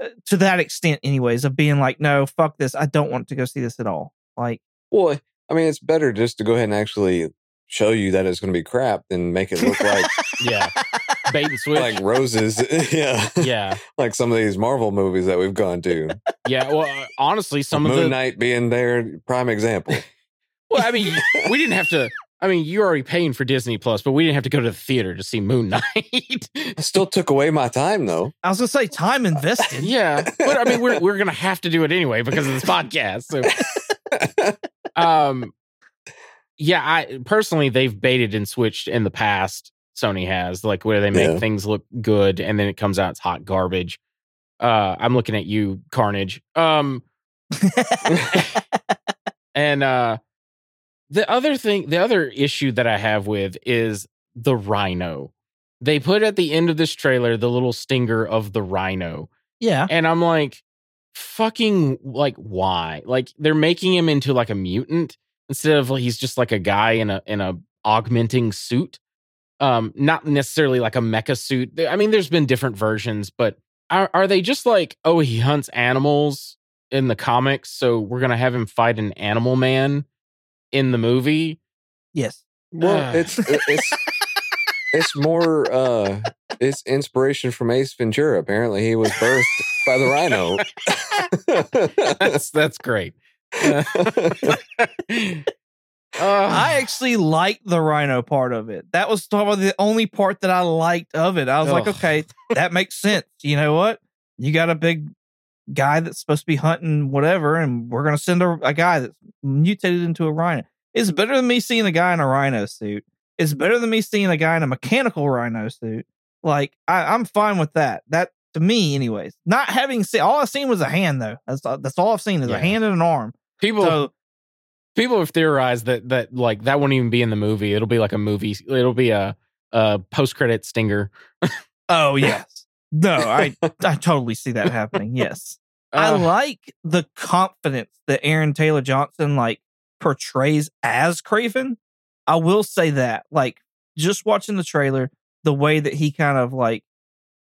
uh, to that extent, anyways, of being like, no, fuck this. I don't want to go see this at all. Like, Well, I mean, it's better just to go ahead and actually show you that it's going to be crap than make it look like yeah, bait and switch. like roses. yeah, yeah, like some of these Marvel movies that we've gone to. yeah. Well, uh, honestly, some of Moon Knight being their prime example. well, I mean, we didn't have to. I mean, you're already paying for Disney Plus, but we didn't have to go to the theater to see Moon Knight. It still took away my time though. I was gonna say, time invested. yeah, but I mean, we're we're gonna have to do it anyway because of this podcast. So, um, yeah, I personally they've baited and switched in the past. Sony has like where they make Yeah. things look good and then it comes out it's hot garbage. Uh, I'm looking at you, Carnage. Um, and uh, the other thing, the other issue that I have with is the Rhino. They put at the end of this trailer the little stinger of the Rhino. yeah, And I'm like, fucking like why? Like they're making him into like a mutant instead of like, he's just like a guy in a in a augmenting suit. Um, not necessarily like a mecha suit. I mean, there's been different versions, but are are they just like, oh, he hunts animals in the comics, so we're gonna have him fight an animal man in the movie? yes. Well, Ah. it's it's it's more uh it's inspiration from Ace Ventura. Apparently, he was birthed by the rhino. that's that's great. I actually liked the rhino part of it. That was probably the only part that I liked of it. I was like, Ugh. okay, that makes sense. You know what? You got a big guy that's supposed to be hunting whatever, and we're gonna send a, a guy that's mutated into a rhino. It's better than me seeing a guy in a rhino suit. It's better than me seeing a guy in a mechanical rhino suit. Like I, I'm fine with that. That to me, anyways. Not having seen all I've seen was a hand though. That's that's all I've seen is Yeah. a hand and an arm. people So people have theorized that that like that won't even be in the movie. It'll be like a movie. It'll be a a post credit stinger. Oh yes. No, I I totally see that happening. Yes. I Uh, like the confidence that Aaron Taylor Johnson like portrays as Kraven. I will say that. Like just watching the trailer, the way that he kind of like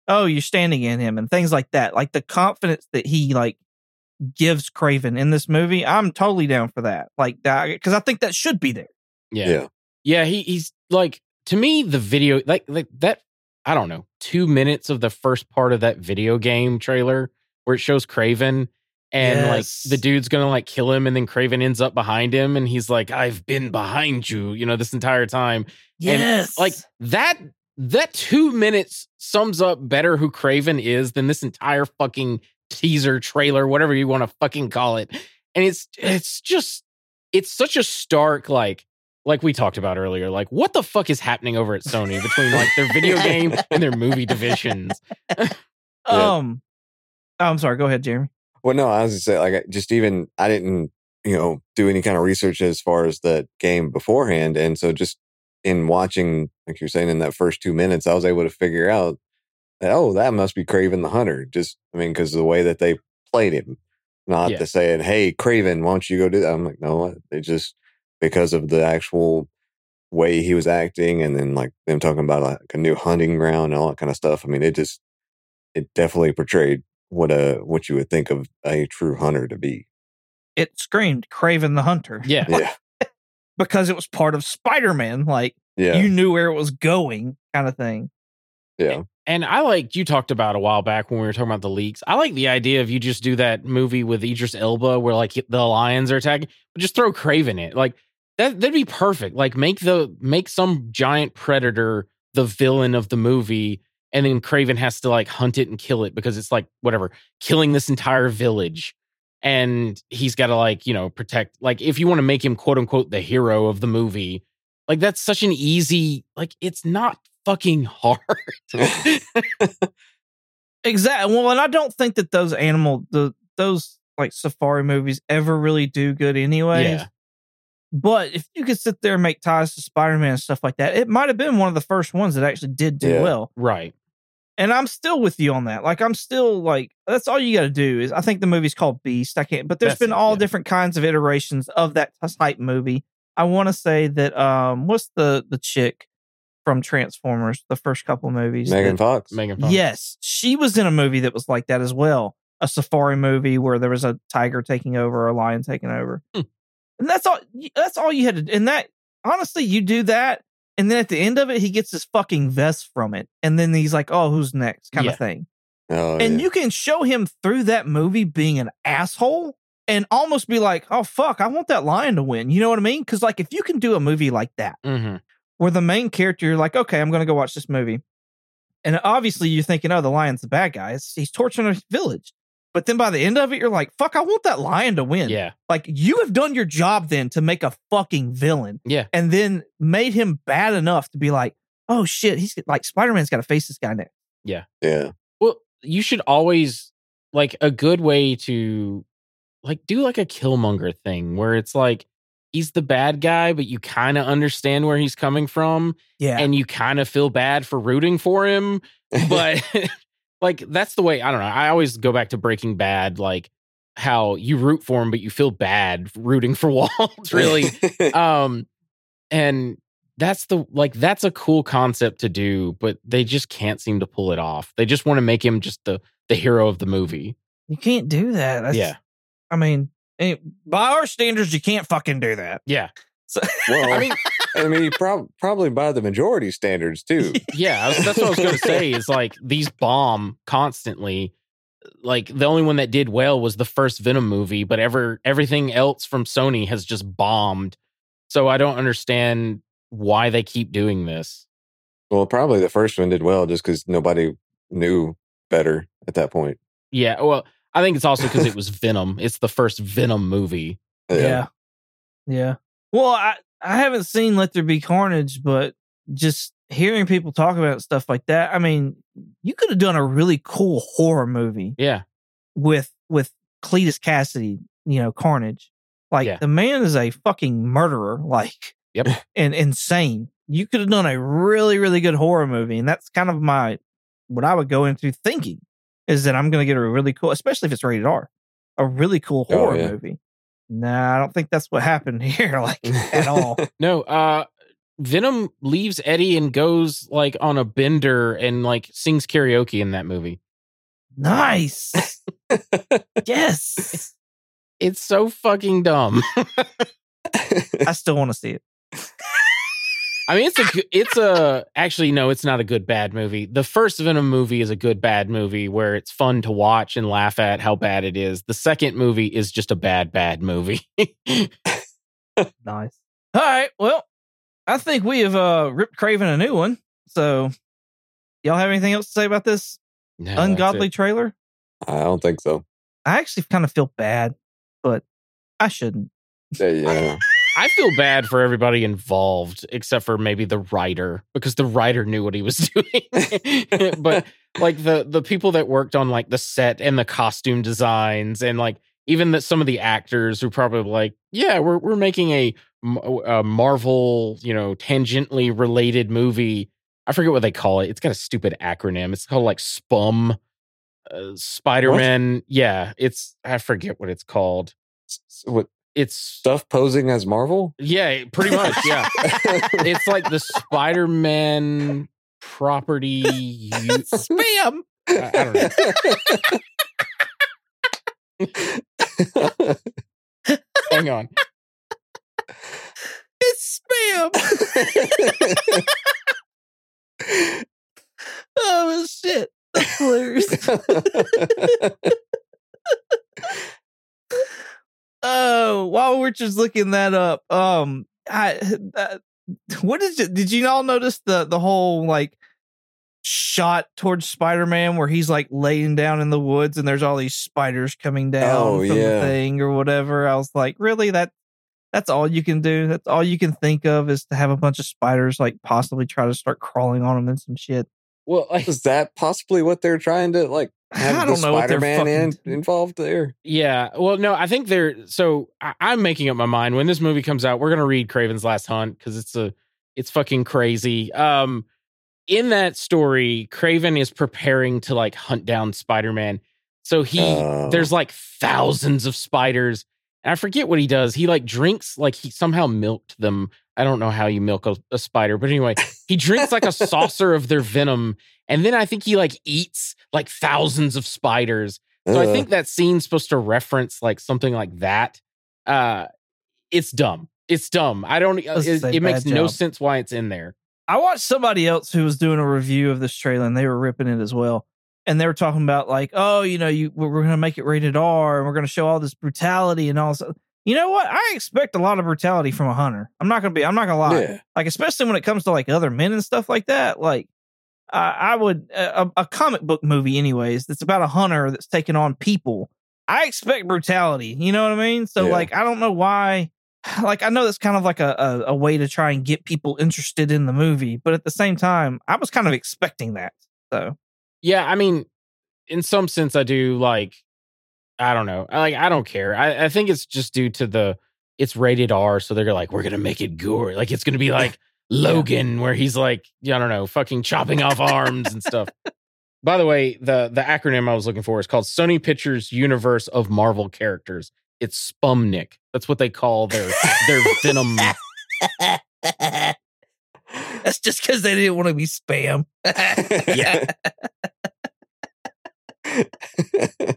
oh, you're standing in him and things like that. Like the confidence that he like gives Kraven in this movie, I'm totally down for that. Like because I think that should be there. yeah. Yeah. Yeah, he he's like to me the video like like that I don't know, 2 minutes of the first part of that video game trailer where it shows Kraven and Yes. like the dude's going to like kill him and then Kraven ends up behind him and he's like I've been behind you, you know, this entire time. Yes. Like that that 2 minutes sums up better who Kraven is than this entire fucking teaser trailer whatever you want to fucking call it. And it's it's just it's such a stark like like we talked about earlier, like what the fuck is happening over at Sony between like their video game and their movie divisions? um oh, I'm sorry, go ahead, Jeremy. Well, no, I was just saying, like, I- just even I didn't, you know, do any kind of research as far as the game beforehand, and so just in watching, like you're saying, in that first two minutes, I was able to figure out that oh, that must be Kraven the Hunter. Just, I mean, because of the way that they played him, not Yeah. to saying, "Hey, Kraven, why don't you go do that?" I'm like, no, they just because of the actual way he was acting, and then like them talking about like a new hunting ground and all that kind of stuff. I mean, it just it definitely portrayed what a what you would think of a true hunter to be. It screamed Kraven the Hunter. Yeah. Yeah, because it was part of Spider-Man. Like yeah, you knew where it was going, kind of thing. Yeah, And I like you talked about a while back when we were talking about the leaks. I like the idea of you just do that movie with Idris Elba where like the lions are attacking, but just throw Kraven in. Like that that'd be perfect. Like make the make some giant predator the villain of the movie and then Kraven has to like hunt it and kill it because it's like whatever, killing this entire village. And he's got to like, you know, protect like if you want to make him quote unquote the hero of the movie, like that's such an easy like it's not fucking hard. Exactly. Well, and I don't think that those animal the those like safari movies ever really do good anyway. Yeah. But if you could sit there and make ties to Spider-Man and stuff like that, it might have been one of the first ones that actually did do Yeah. well. Right. And I'm still with you on that. Like I'm still like that's all you got to do is I think the movie's called Beast. I can't, but there's That's been it, all yeah. different kinds of iterations of that type movie. I want to say that um what's the the chick from Transformers, the first couple movies? Megan that- Fox. Megan Fox. Yes, she was in a movie that was like that as well. A safari movie where there was a tiger taking over, a lion taking over, Hmm. and that's all. That's all you had to. do. And that honestly, you do that, and then at the end of it, he gets his fucking vest from it, and then he's like, "Oh, who's next?" kind Yeah. of thing. Oh, and yeah. you can show him through that movie being an asshole and almost be like, "Oh fuck, I want that lion to win." You know what I mean? Because like if you can do a movie like that hmm where the main character, you're like, okay, I'm going to go watch this movie. And obviously you're thinking, oh, the lion's the bad guy. It's- he's torturing a village. But then by the end of it, you're like, fuck, I want that lion to win. Yeah. Like you have done your job then to make a fucking villain Yeah. and then made him bad enough to be like, oh shit, he's like Spider-Man's got to face this guy next. yeah, Yeah. Well, you should always like a good way to like do like a Killmonger thing where it's like he's the bad guy, but you kind of understand where he's coming from Yeah. and you kind of feel bad for rooting for him. But like that's the way I don't know. I always go back to Breaking Bad, like how you root for him, but you feel bad rooting for Walt, really. um and that's the like that's a cool concept to do but they just can't seem to pull it off they just want to make him just the the hero of the movie you can't do that. That's, yeah I mean, eh, by our standards, you can't fucking do that. yeah So, well, i mean I mean, prob- probably by the majority standards too. yeah that's what i was gonna say is like these bomb constantly like the only one that did well was the first venom movie but ever everything else from sony has just bombed So I don't understand why they keep doing this. Well, probably the first one did well just because nobody knew better at that point. Yeah, well, I think it's also because it was Venom. It's the first Venom movie. Yeah. yeah. Well, I, I haven't seen Let There Be Carnage, but just hearing people talk about stuff like that, I mean, you could have done a really cool horror movie Yeah, with with Cletus Kasady, you know, Carnage. Like Yeah. the man is a fucking murderer, like Yep. and insane. You could have done a really, really good horror movie, and that's kind of my what I would go into thinking is that I'm going to get a really cool, especially if it's rated R, a really cool Oh, horror yeah. movie. Nah, I don't think that's what happened here, like at all. no. Uh, Venom leaves Eddie and goes like on a bender and like sings karaoke in that movie. nice. yes. It's so fucking dumb. I still want to see it. I mean, it's a it's a actually no, it's not a good bad movie. The first Venom movie is a good bad movie where it's fun to watch and laugh at how bad it is. The second movie is just a bad bad movie. Nice. All right. Well, I think we have uh ripped Kraven a new one. So y'all have anything else to say about this No, ungodly trailer? I don't think so. I actually kind of feel bad, but I shouldn't. Yeah, yeah. I feel bad for everybody involved except for maybe the writer because the writer knew what he was doing. but like the the people that worked on like the set and the costume designs and like even that some of the actors who probably like yeah we're we're making a Marvel you know tangentially related movie. I forget what they call it. It's got a stupid acronym. It's called like SPUM. Uh, Spider Man. Yeah, it's I forget what it's called. What It's stuff posing as Marvel? yeah, pretty much. Yeah, it's like the Spider Man property. u- Spam. I, I don't know. Hang on. It's spam. oh shit. That's hilarious. Oh, while we're just looking that up, um, I uh, what is it? Did you all notice the the whole like shot towards Spider Man where he's like laying down in the woods and there's all these spiders coming down Oh, from yeah. the thing or whatever? I was like, really? That that's all you can do? That's all you can think of is to have a bunch of spiders like possibly try to start crawling on him and some shit. Well, like, Is that possibly what they're trying to like have I the don't know what they're Spider-Man in, fucking- involved there? yeah. Well, no, I think they're so I, I'm making up my mind. When this movie comes out, we're gonna read Kraven's Last Hunt because it's a it's fucking crazy. Um, in that story, Kraven is preparing to like hunt down Spider Man. So he Oh. there's like thousands of spiders. And I forget what he does. He like drinks like he somehow milked them. I don't know how you milk a, a spider, but anyway, he drinks like a saucer of their venom, and then I think he like eats like thousands of spiders. So I Uh, think that scene's supposed to reference like something like that. Uh it's dumb. It's dumb. I don't. Let's It, it makes bad no sense why it's in there. I watched somebody else who was doing a review of this trailer and they were ripping it as well. And they were talking about like, oh, you know, you we're going to make it rated R and we're going to show all this brutality and all this. You know what? I expect a lot of brutality from a hunter. I'm not going to be. I'm not going to lie. yeah. Like especially when it comes to like other men and stuff like that. Like I I would a, a comic book movie, anyways. That's about a hunter that's taking on people. I expect brutality. You know what I mean? So Yeah. like, I don't know why. Like I know that's kind of like a, a a way to try and get people interested in the movie, but at the same time, I was kind of expecting that. So Yeah, I mean, in some sense, I do like. I don't know. I like. I don't care. I, I think it's just due to the. It's rated R, so they're like, we're gonna make it gore. Like it's gonna be like Logan, where he's like, I don't know, fucking chopping off arms and stuff. By the way, the the acronym I was looking for is called Sony Pictures Universe of Marvel Characters. It's Spumnik. That's what they call their their Venom. that's just because they didn't want to be spam. Yeah.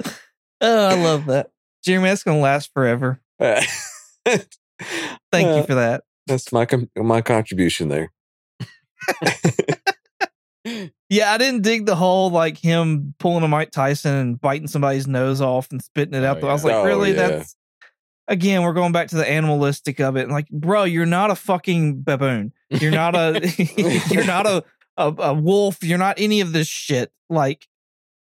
Oh, I love that, Jeremy. That's gonna last forever. Thank Thank Uh, you for that. That's my com- my contribution there. Yeah, I didn't dig the whole like him pulling a Mike Tyson and biting somebody's nose off and spitting it out. Oh, I was like, Oh, really? yeah. That's again, we're going back to the animalistic of it. And Like, bro, you're not a fucking baboon. You're not a you're not a, a a wolf. You're not any of this shit. Like,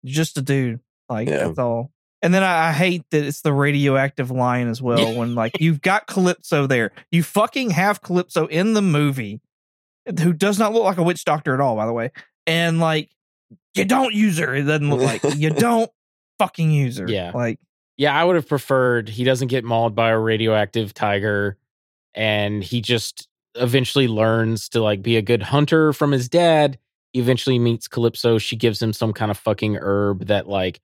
you're just a dude. Like Yeah. that's all. And then I, I hate that it's the radioactive lion as well. When like you've got Calypso there, you fucking have Calypso in the movie, who does not look like a witch doctor at all, by the way. And like, you don't use her. It doesn't look like you don't fucking use her. Yeah. like Yeah, I would have preferred he doesn't get mauled by a radioactive tiger and he just eventually learns to like be a good hunter from his dad. He eventually meets Calypso. She gives him some kind of fucking herb that like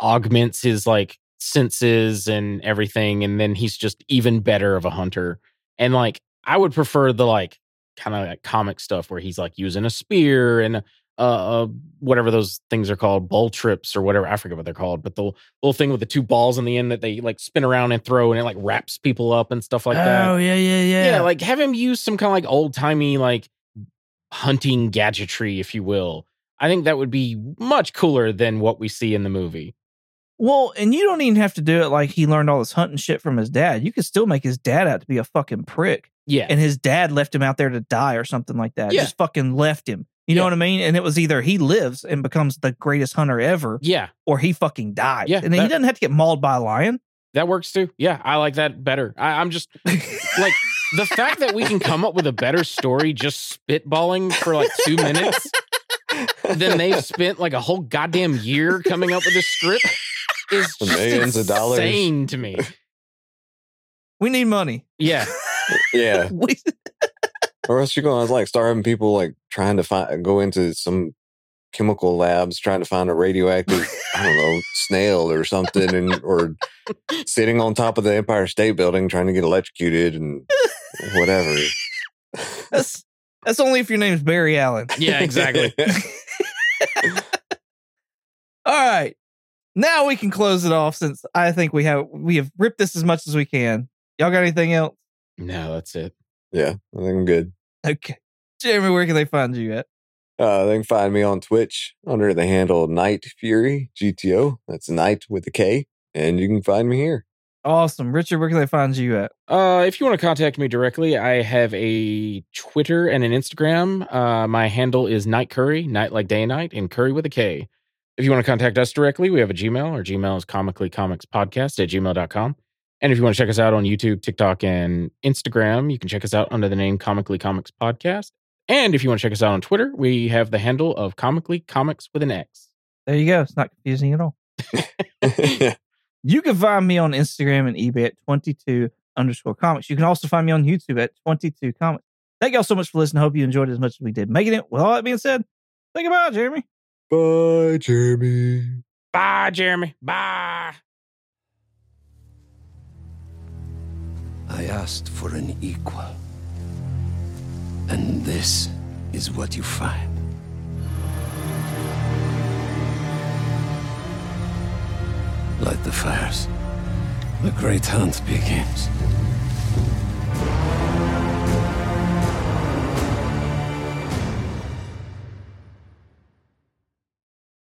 augments his like senses and everything and then he's just even better of a hunter. And like I would prefer the like kind of like comic stuff where he's like using a spear and uh, uh whatever those things are called, bull trips or whatever. I forget what they're called, but the little thing with the two balls in the end that they like spin around and throw and it like wraps people up and stuff like that. oh yeah, yeah, yeah. Yeah. like have him use some kind of like old timey like hunting gadgetry, if you will. I think that would be much cooler than what we see in the movie. Well, and you don't even have to do it like he learned all this hunting shit from his dad. You could still make his dad out to be a fucking prick. Yeah. And his dad left him out there to die or something like that. Yeah. Just fucking left him. You know what I mean? And it was either he lives and becomes the greatest hunter ever, yeah. or he fucking dies. Yeah, and then he doesn't have to get mauled by a lion. That works too. Yeah. I like that better. I, I'm just like the fact that we can come up with a better story just spitballing for like two minutes than they've spent like a whole goddamn year coming up with this script is just Millions of dollars. insane to me. we need money. Yeah. yeah. We, Or else you're going to like start having people like trying to find go into some chemical labs trying to find a radioactive I don't know snail or something and or sitting on top of the Empire State Building trying to get electrocuted and whatever. that's that's only if your name's Barry Allen. Yeah, exactly. All right. Now we can close it off since I think we have we have ripped this as much as we can. Y'all got anything else? No, that's it. yeah, I think I'm good. Okay. Jeremy, where can they find you at? Uh, they can find me on Twitch under the handle Night Fury GTO. That's Night with a K, and you can find me here. Awesome. Richard, where can they find you at? Uh, if you want to contact me directly, I have a Twitter and an Instagram. Uh, my handle is Night Curry, night like day and night, and Curry with a K. If you want to contact us directly, we have a Gmail. Our Gmail is comicallycomicspodcast comics podcast at gmail.com. And if you want to check us out on YouTube, TikTok, and Instagram, you can check us out under the name Comically Comics Podcast. And if you want to check us out on Twitter, we have the handle of Comically Comics with an X. There you go. It's not confusing at all. You can find me on Instagram and eBay at 22 underscore comics. You can also find me on YouTube at 22 comics. Thank y'all so much for listening. Hope you enjoyed it as much as we did making it. With all that being said, say goodbye, Jeremy. Bye, Jeremy. Bye, Jeremy. Bye. I asked for an equal. And this is what you find. Light the fires. The great hunt begins.